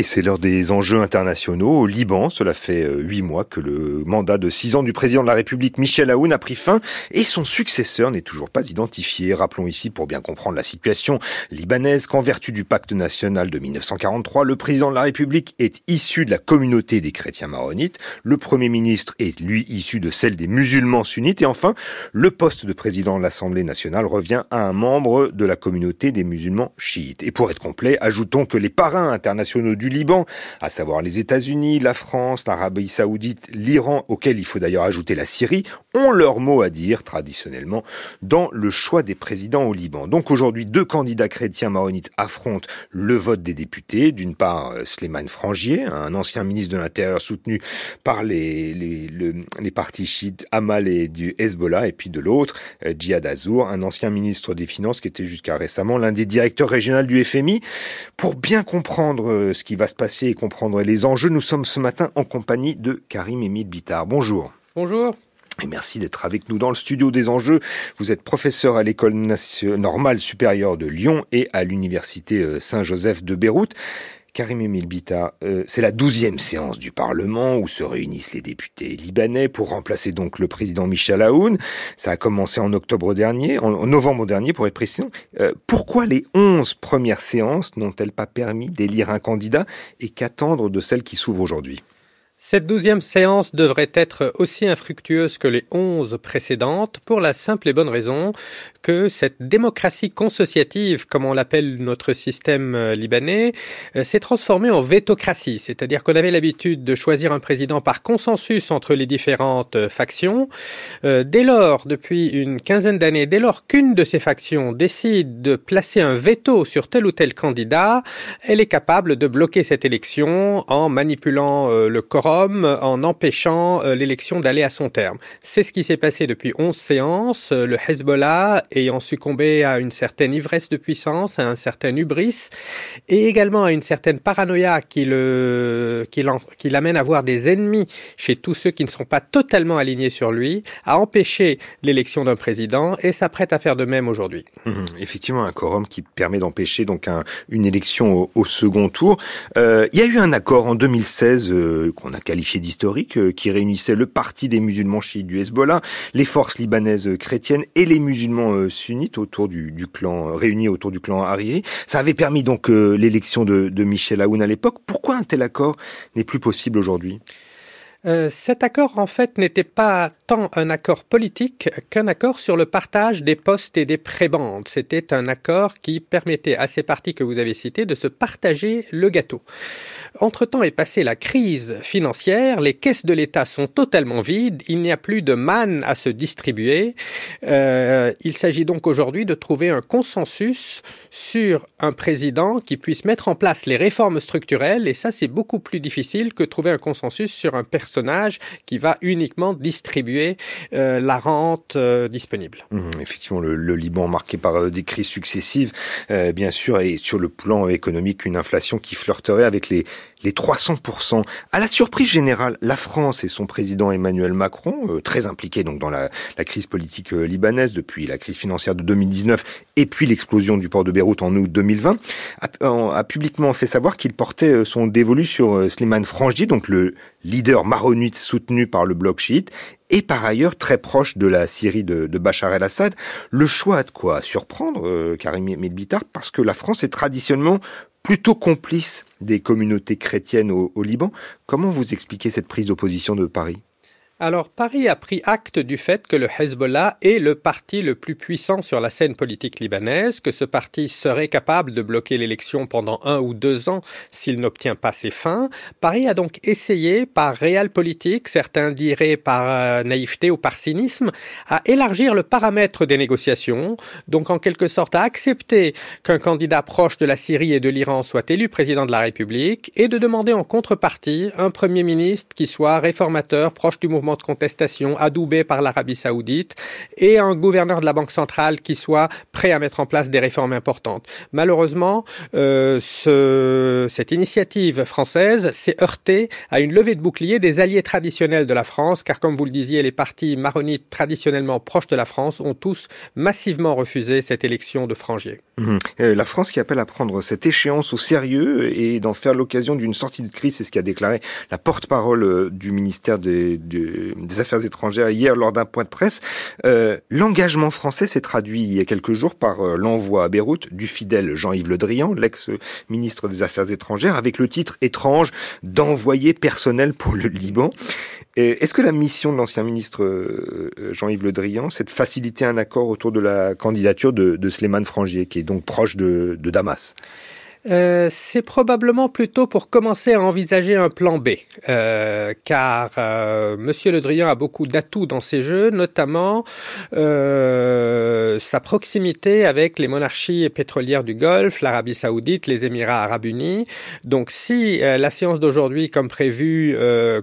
Et c'est l'heure des enjeux internationaux. Au Liban, cela fait euh, huit mois que le mandat de six ans du président de la République, Michel Aoun, a pris fin et son successeur n'est toujours pas identifié. Rappelons ici, pour bien comprendre la situation libanaise, qu'en vertu du pacte national de 1943, le président de la République est issu de la communauté des chrétiens maronites, le premier ministre est lui issu de celle des musulmans sunnites et enfin, le poste de président de l'Assemblée nationale revient à un membre de la communauté des musulmans chiites. Et pour être complet, ajoutons que les parrains internationaux du Liban, à savoir les États-Unis, la France, l'Arabie saoudite, l'Iran, auquel il faut d'ailleurs ajouter la Syrie, ont leur mot à dire traditionnellement dans le choix des présidents au Liban. Donc aujourd'hui, deux candidats chrétiens maronites affrontent le vote des députés. D'une part, euh, Slimane Frangier, un ancien ministre de l'Intérieur soutenu par les, les, partis chiites Amal et du Hezbollah, et puis de l'autre, euh, Djihad Azour, un ancien ministre des Finances qui était jusqu'à récemment l'un des directeurs régionaux du FMI. Pour bien comprendre euh, ce qui se passer et comprendre les enjeux, nous sommes ce matin en compagnie de Karim Emile Bittard. Bonjour. Bonjour. Et merci d'être avec nous dans le studio des enjeux. Vous êtes professeur à l'école normale supérieure de Lyon et à l'université euh, Saint-Joseph de Beyrouth. Karim Emil Bita, euh, c'est la douzième séance du Parlement où se réunissent les députés libanais pour remplacer donc le président Michel Aoun. Ça a commencé en octobre dernier, en, novembre dernier pour être. Euh, pourquoi les onze premières séances n'ont-elles pas permis d'élire un candidat et qu'attendre de celles qui s'ouvrent aujourd'hui? Cette douzième séance devrait être aussi infructueuse que les onze précédentes pour la simple et bonne raison que cette démocratie consociative, comme on l'appelle notre système euh, libanais, euh, s'est transformée en vétocratie. C'est-à-dire qu'on avait l'habitude de choisir un président par consensus entre les différentes euh, factions. Dès lors, depuis une quinzaine d'années, dès lors qu'une de ces factions décide de placer un veto sur tel ou tel candidat, elle est capable de bloquer cette élection en manipulant le corps en empêchant euh, l'élection d'aller à son terme. C'est ce qui s'est passé depuis 11 séances, euh, le Hezbollah ayant succombé à une certaine ivresse de puissance, à un certain hubris, et également à une certaine paranoïa qui le, qui l'amène à voir des ennemis chez tous ceux qui ne sont pas totalement alignés sur lui, a empêché l'élection d'un président et s'apprête à faire de même aujourd'hui. Mmh, effectivement, un quorum qui permet d'empêcher donc une élection au, second tour. Euh, il y a eu un accord en 2016 qu'on a qualifié d'historique, euh, qui réunissait le parti des musulmans chiites du Hezbollah, les forces libanaises chrétiennes et les musulmans euh, sunnites autour du, clan, réunis autour du clan Hariri. Ça avait permis donc euh, l'élection de, de Michel Aoun à l'époque. Pourquoi un tel accord n'est plus possible aujourd'hui? Euh, cet accord, en fait, n'était pas tant un accord politique qu'un accord sur le partage des postes et des prébendes. C'était un accord qui permettait à ces partis que vous avez cités de se partager le gâteau. Entre-temps est passée la crise financière, les caisses de l'État sont totalement vides, il n'y a plus de manne à se distribuer. Euh, il s'agit donc aujourd'hui de trouver un consensus sur un président qui puisse mettre en place les réformes structurelles, et ça c'est beaucoup plus difficile que trouver un consensus sur un personnage personnage qui va uniquement distribuer euh, la rente euh, disponible. Mmh, effectivement, le, Liban marqué par euh, des crises successives, bien sûr, et sur le plan économique, une inflation qui flirterait avec les, les 300%. À la surprise générale, la France et son président Emmanuel Macron, très impliqués donc dans la, crise politique libanaise depuis la crise financière de 2019 et puis l'explosion du port de Beyrouth en août 2020, a, a publiquement fait savoir qu'il portait son dévolu sur Slimane Frangier, donc le leader maronite soutenu par le bloc chiite, et par ailleurs très proche de la Syrie de, Bachar el-Assad. Le choix a de quoi surprendre, euh, Karim Medbitar, parce que la France est traditionnellement plutôt complice des communautés chrétiennes au Liban. Comment vous expliquez cette prise d'opposition de Paris? Alors Paris a pris acte du fait que le Hezbollah est le parti le plus puissant sur la scène politique libanaise, que ce parti serait capable de bloquer l'élection pendant un ou deux ans s'il n'obtient pas ses fins. Paris a donc essayé, par réel politique, certains diraient par euh, naïveté ou par cynisme, à élargir le paramètre des négociations, donc en quelque sorte à accepter qu'un candidat proche de la Syrie et de l'Iran soit élu président de la République et de demander en contrepartie un Premier ministre qui soit réformateur, proche du mouvement de contestation adoubé par l'Arabie saoudite et un gouverneur de la Banque centrale qui soit prêt à mettre en place des réformes importantes. Malheureusement, euh, ce, cette initiative française s'est heurtée à une levée de bouclier des alliés traditionnels de la France, car comme vous le disiez, les partis maronites traditionnellement proches de la France ont tous massivement refusé cette élection de Frangier. Mmh. Euh, la France qui appelle à prendre cette échéance au sérieux et d'en faire l'occasion d'une sortie de crise, c'est ce qu'a déclaré la porte-parole euh, du ministère des, des, Affaires étrangères hier lors d'un point de presse. Euh, L'engagement français s'est traduit il y a quelques jours par euh, l'envoi à Beyrouth du fidèle Jean-Yves Le Drian, l'ex-ministre des Affaires étrangères, avec le titre étrange d'envoyé personnel pour le Liban. Est-ce que la mission de l'ancien ministre euh, Jean-Yves Le Drian, c'est de faciliter un accord autour de la candidature de, de Frangier, qui est donc proche de Damas? Euh, c'est probablement plutôt pour commencer à envisager un plan B, euh, car euh, Monsieur Le Drian a beaucoup d'atouts dans ses jeux, notamment euh, sa proximité avec les monarchies pétrolières du Golfe, l'Arabie Saoudite, les Émirats Arabes Unis. Donc, si la séance d'aujourd'hui, comme prévu,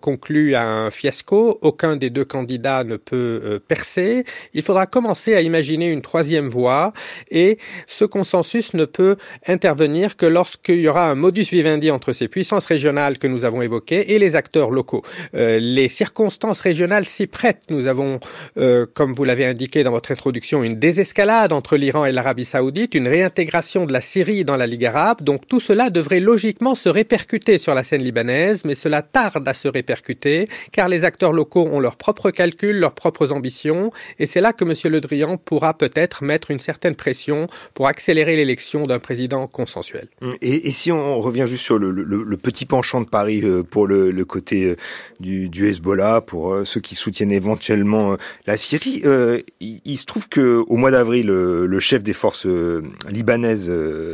conclut à un fiasco, aucun des deux candidats ne peut percer. Il faudra commencer à imaginer une troisième voie, et ce consensus ne peut intervenir que lorsqu'il y aura un modus vivendi entre ces puissances régionales que nous avons évoquées et les acteurs locaux. Euh, les circonstances régionales s'y prêtent. Nous avons, euh, comme vous l'avez indiqué dans votre introduction, une désescalade entre l'Iran et l'Arabie saoudite, une réintégration de la Syrie dans la Ligue arabe. Donc tout cela devrait logiquement se répercuter sur la scène libanaise, mais cela tarde à se répercuter car les acteurs locaux ont leurs propres calculs, leurs propres ambitions, et c'est là que M. Le Drian pourra peut-être mettre une certaine pression pour accélérer l'élection d'un président consensuel. Et, et, si on revient juste sur le, le, le petit penchant de Paris euh, pour le, le côté euh, du, du, Hezbollah, pour euh, ceux qui soutiennent éventuellement la Syrie, euh, il, il, se trouve que au mois d'avril, le chef des forces libanaises,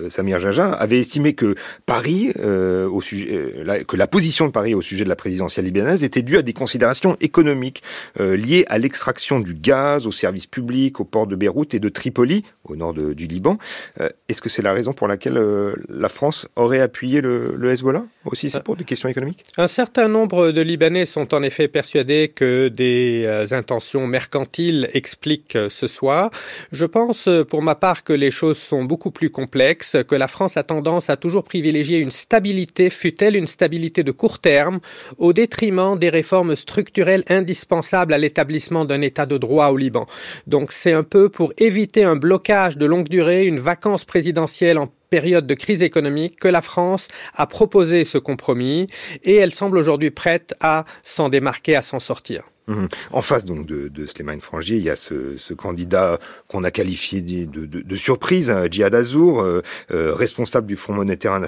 Samir Jaja, avait estimé que Paris, au sujet, la, que la position de Paris au sujet de la présidentielle libanaise était due à des considérations économiques liées à l'extraction du gaz, aux services publics, au port de Beyrouth et de Tripoli, au nord de, du Liban. Est-ce que c'est la raison pour laquelle la France aurait appuyé le, le Hezbollah aussi, c'est pour des questions économiques? Un certain nombre de Libanais sont en effet persuadés que des euh, intentions mercantiles expliquent ce soit. Je pense pour ma part que les choses sont beaucoup plus complexes, que la France a tendance à toujours privilégier une stabilité, fut-elle une stabilité de court terme, au détriment des réformes structurelles indispensables à l'établissement d'un état de droit au Liban. Donc c'est un peu pour éviter un blocage de longue durée, une vacance présidentielle en période de crise économique que la France a proposé ce compromis et elle semble aujourd'hui prête à s'en démarquer, à s'en sortir. Mmh. En face donc de, de Slimane Frangier, il y a ce, ce candidat qu'on a qualifié de, surprise, hein, Djihad Azour, euh, euh, responsable du Fonds monétaire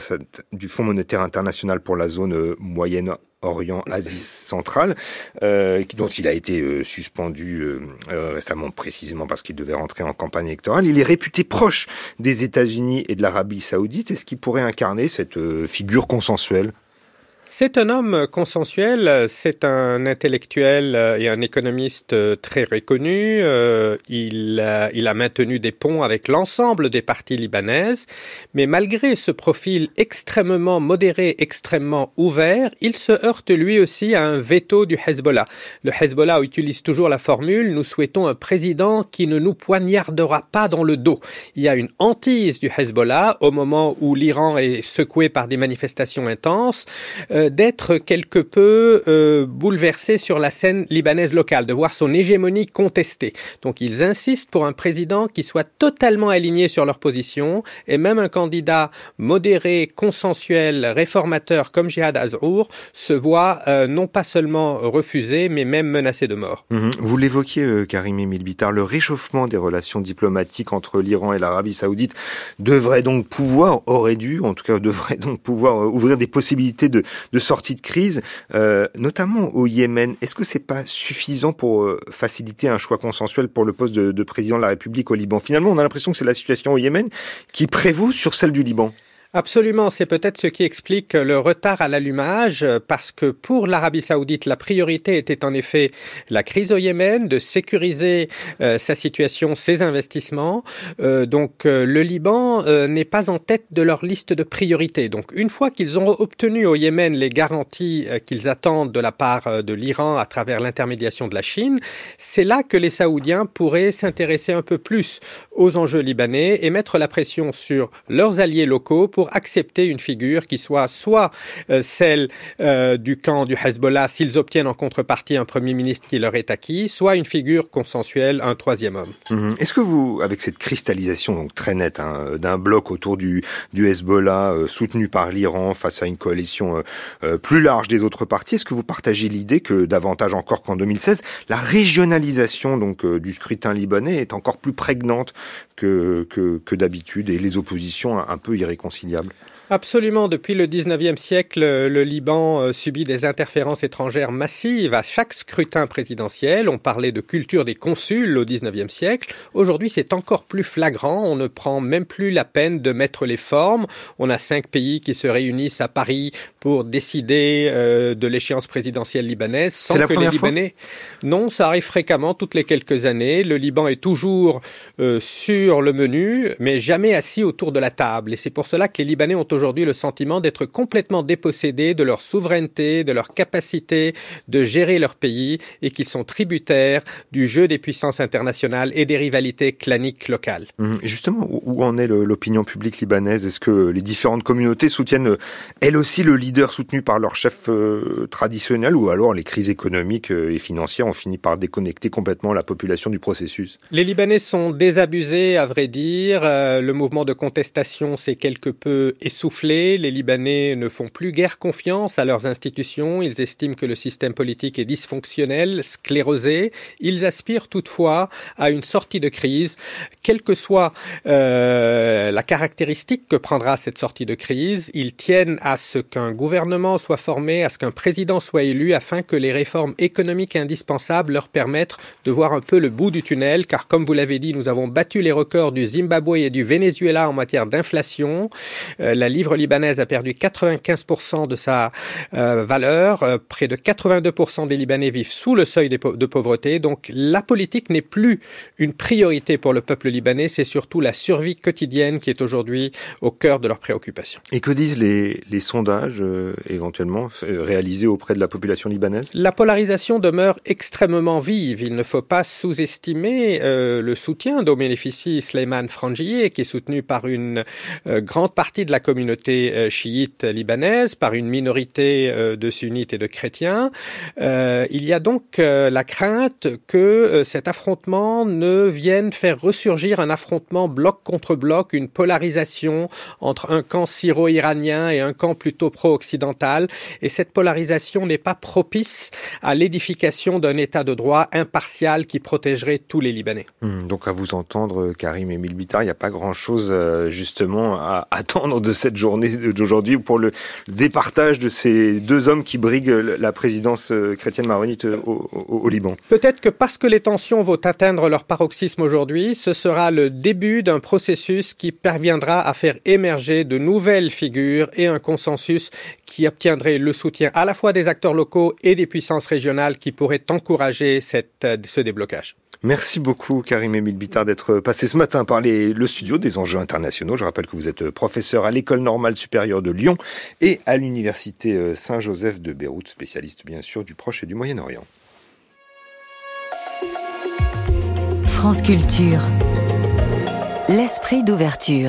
du Fonds monétaire international pour la zone euh, moyenne Orient, Asie centrale, euh, dont il a été euh, suspendu euh, récemment précisément parce qu'il devait rentrer en campagne électorale. Il est réputé proche des États-Unis et de l'Arabie saoudite. Est-ce qu'il pourrait incarner cette figure consensuelle? C'est un homme consensuel, c'est un intellectuel et un économiste très reconnu. Euh, il, a, maintenu des ponts avec l'ensemble des parties libanaises, mais malgré ce profil extrêmement modéré, extrêmement ouvert, il se heurte lui aussi à un veto du Hezbollah. Le Hezbollah utilise toujours la formule nous souhaitons un président qui ne nous poignardera pas dans le dos. Il y a une hantise du Hezbollah au moment où l'Iran est secoué par des manifestations intenses. Euh, euh, d'être quelque peu euh, bouleversé sur la scène libanaise locale, de voir son hégémonie contestée. Donc ils insistent pour un président qui soit totalement aligné sur leur position, et même un candidat modéré, consensuel, réformateur comme Jihad Azrour se voit euh, non pas seulement refusé, mais même menacé de mort. Mmh. Vous l'évoquiez, euh, Karim Emile Bitar, le réchauffement des relations diplomatiques entre l'Iran et l'Arabie saoudite devrait donc pouvoir, aurait dû, en tout cas devrait donc pouvoir euh, ouvrir des possibilités de, de sortie de crise, euh, notamment au Yémen. Est-ce que c'est pas suffisant pour euh, faciliter un choix consensuel pour le poste de, de président de la République au Liban? Finalement, on a l'impression que c'est la situation au Yémen qui prévaut sur celle du Liban. Absolument, c'est peut-être ce qui explique le retard à l'allumage, parce que pour l'Arabie saoudite, la priorité était en effet la crise au Yémen, de sécuriser euh, sa situation, ses investissements. Euh, donc euh, le Liban n'est pas en tête de leur liste de priorités. Donc une fois qu'ils ont obtenu au Yémen les garanties qu'ils attendent de la part de l'Iran à travers l'intermédiation de la Chine, c'est là que les Saoudiens pourraient s'intéresser un peu plus aux enjeux libanais et mettre la pression sur leurs alliés locaux pour accepter une figure qui soit soit euh, celle euh, du camp du Hezbollah s'ils obtiennent en contrepartie un premier ministre qui leur est acquis, soit une figure consensuelle, un troisième homme. Mmh. Est-ce que vous, avec cette cristallisation donc très nette hein, d'un bloc autour du, Hezbollah euh, soutenu par l'Iran face à une coalition euh, euh, plus large des autres partis, est-ce que vous partagez l'idée que davantage encore qu'en 2016, la régionalisation donc euh, du scrutin libanais est encore plus prégnante que, que, que d'habitude et les oppositions un, un peu irréconciliables? conciliable Absolument. Depuis le 19e siècle, le Liban euh, subit des interférences étrangères massives à chaque scrutin présidentiel. On parlait de culture des consuls au 19e siècle. Aujourd'hui, c'est encore plus flagrant. On ne prend même plus la peine de mettre les formes. On a cinq pays qui se réunissent à Paris pour décider euh, de l'échéance présidentielle libanaise sans que les Libanais. Fois? Non, ça arrive fréquemment toutes les quelques années. Le Liban est toujours euh, sur le menu, mais jamais assis autour de la table. Et c'est pour cela que les Libanais ont aujourd'hui le sentiment d'être complètement dépossédés de leur souveraineté, de leur capacité de gérer leur pays et qu'ils sont tributaires du jeu des puissances internationales et des rivalités claniques locales. Mmh. Justement, où en est l'opinion publique libanaise? Est-ce que les différentes communautés soutiennent elles aussi le leader soutenu par leur chef euh, traditionnel ou alors les crises économiques euh, et financières ont fini par déconnecter complètement la population du processus? Les Libanais sont désabusés, à vrai dire. Euh, le mouvement de contestation s'est quelque peu essoufflé les Libanais ne font plus guère confiance à leurs institutions, ils estiment que le système politique est dysfonctionnel, sclérosé, ils aspirent toutefois à une sortie de crise, quelle que soit euh, la caractéristique que prendra cette sortie de crise, ils tiennent à ce qu'un gouvernement soit formé, à ce qu'un président soit élu, afin que les réformes économiques indispensables leur permettent de voir un peu le bout du tunnel, car comme vous l'avez dit, nous avons battu les records du Zimbabwe et du Venezuela en matière d'inflation. Euh, la livre libanaise a perdu 95% de sa euh, valeur. Euh, près de 82% des Libanais vivent sous le seuil de pauvreté. Donc la politique n'est plus une priorité pour le peuple libanais, c'est surtout la survie quotidienne qui est aujourd'hui au cœur de leurs préoccupations. Et que disent les, les sondages euh, éventuellement réalisés auprès de la population libanaise? La polarisation demeure extrêmement vive. Il ne faut pas sous-estimer le soutien dont bénéficie Sleiman Frangier, qui est soutenu par une grande partie de la communauté communauté euh, chiite libanaise, par une minorité euh, de sunnites et de chrétiens. Euh, il y a donc la crainte que cet affrontement ne vienne faire ressurgir un affrontement bloc contre bloc, une polarisation entre un camp syro-iranien et un camp plutôt pro-occidental. Et cette polarisation n'est pas propice à l'édification d'un État de droit impartial qui protégerait tous les Libanais. Mmh, donc à vous entendre, Karim et Milbitar, il n'y a pas grand-chose justement à attendre de cette journée d'aujourd'hui pour le départage de ces deux hommes qui briguent la présidence euh, chrétienne maronite euh, au, au, au Liban. Peut-être que parce que les tensions vont atteindre leur paroxysme aujourd'hui, ce sera le début d'un processus qui parviendra à faire émerger de nouvelles figures et un consensus qui obtiendrait le soutien à la fois des acteurs locaux et des puissances régionales qui pourraient encourager cette, euh, ce déblocage. Merci beaucoup, Karim Emile Bittard, d'être passé ce matin par le studio des enjeux internationaux. Je rappelle que vous êtes professeur à l'École normale supérieure de Lyon et à l'Université Saint-Joseph de Beyrouth, spécialiste bien sûr du Proche et du Moyen-Orient. France Culture. L'esprit d'ouverture.